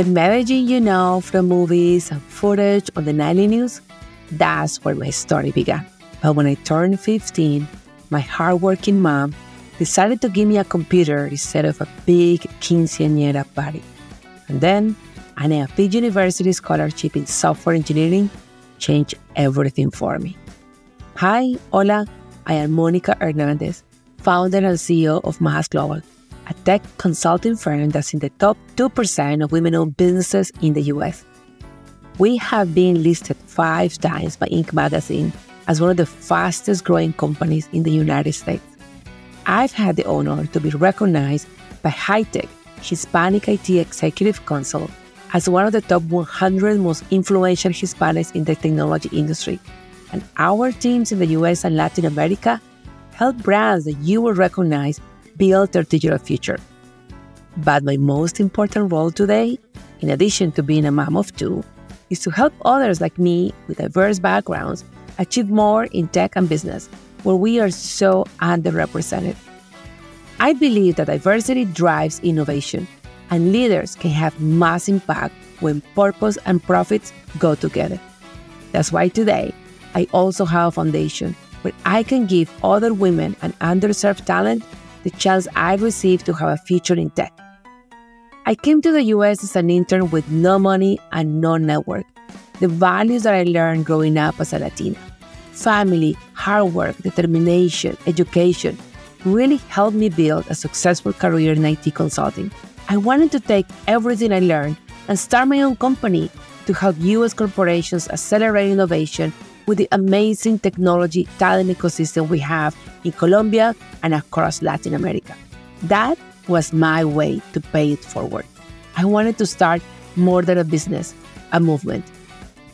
The Medellin you know from movies and footage on the nightly news, that's where my story began. But when I turned 15, my hardworking mom decided to give me a computer instead of a big quinceañera party. And then an EAFIT University scholarship in software engineering changed everything for me. Hi, hola, I am Monica Hernandez, founder and CEO of MAS Global, a tech consulting firm that's in the top 2% of women owned businesses in the US. We have been listed five times by Inc. magazine as one of the fastest growing companies in the United States. I've had the honor to be recognized by HITEC, Hispanic IT Executive Council, as one of the top 100 most influential Hispanics in the technology industry. And our teams in the US and Latin America help brands that you will recognize build their digital future. But my most important role today, in addition to being a mom of two, is to help others like me with diverse backgrounds achieve more in tech and business, where we are so underrepresented. I believe that diversity drives innovation, and leaders can have mass impact when purpose and profits go together. That's why today, I also have a foundation where I can give other women and underserved talent the chance I received to have a future in tech. I came to the US as an intern with no money and no network. The values that I learned growing up as a Latina family, hard work, determination, education really helped me build a successful career in IT consulting. I wanted to take everything I learned and start my own company to help US corporations accelerate innovation with the amazing technology talent ecosystem we have in Colombia and across Latin America. That was my way to pay it forward. I wanted to start more than a business, a movement.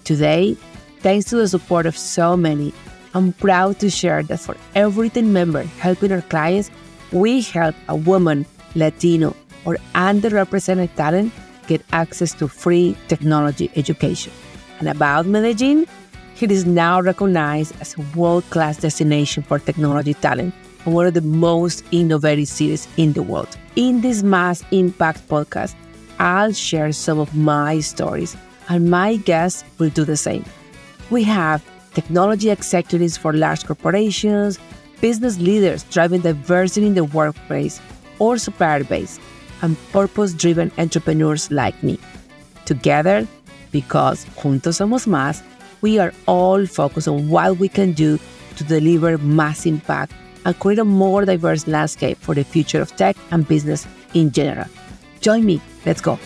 Today, thanks to the support of so many, I'm proud to share that for every team member helping our clients, we help a woman, Latino, or underrepresented talent get access to free technology education. And about Medellin, it is now recognized as a world class destination for technology talent and one of the most innovative cities in the world. In this Mass Impact podcast, I'll share some of my stories, and my guests will do the same. We have technology executives for large corporations, business leaders driving diversity in the workplace or supplier base, and purpose driven entrepreneurs like me. Together, because Juntos Somos Más, we are all focused on what we can do to deliver mass impact and create a more diverse landscape for the future of tech and business in general. Join me. Let's go.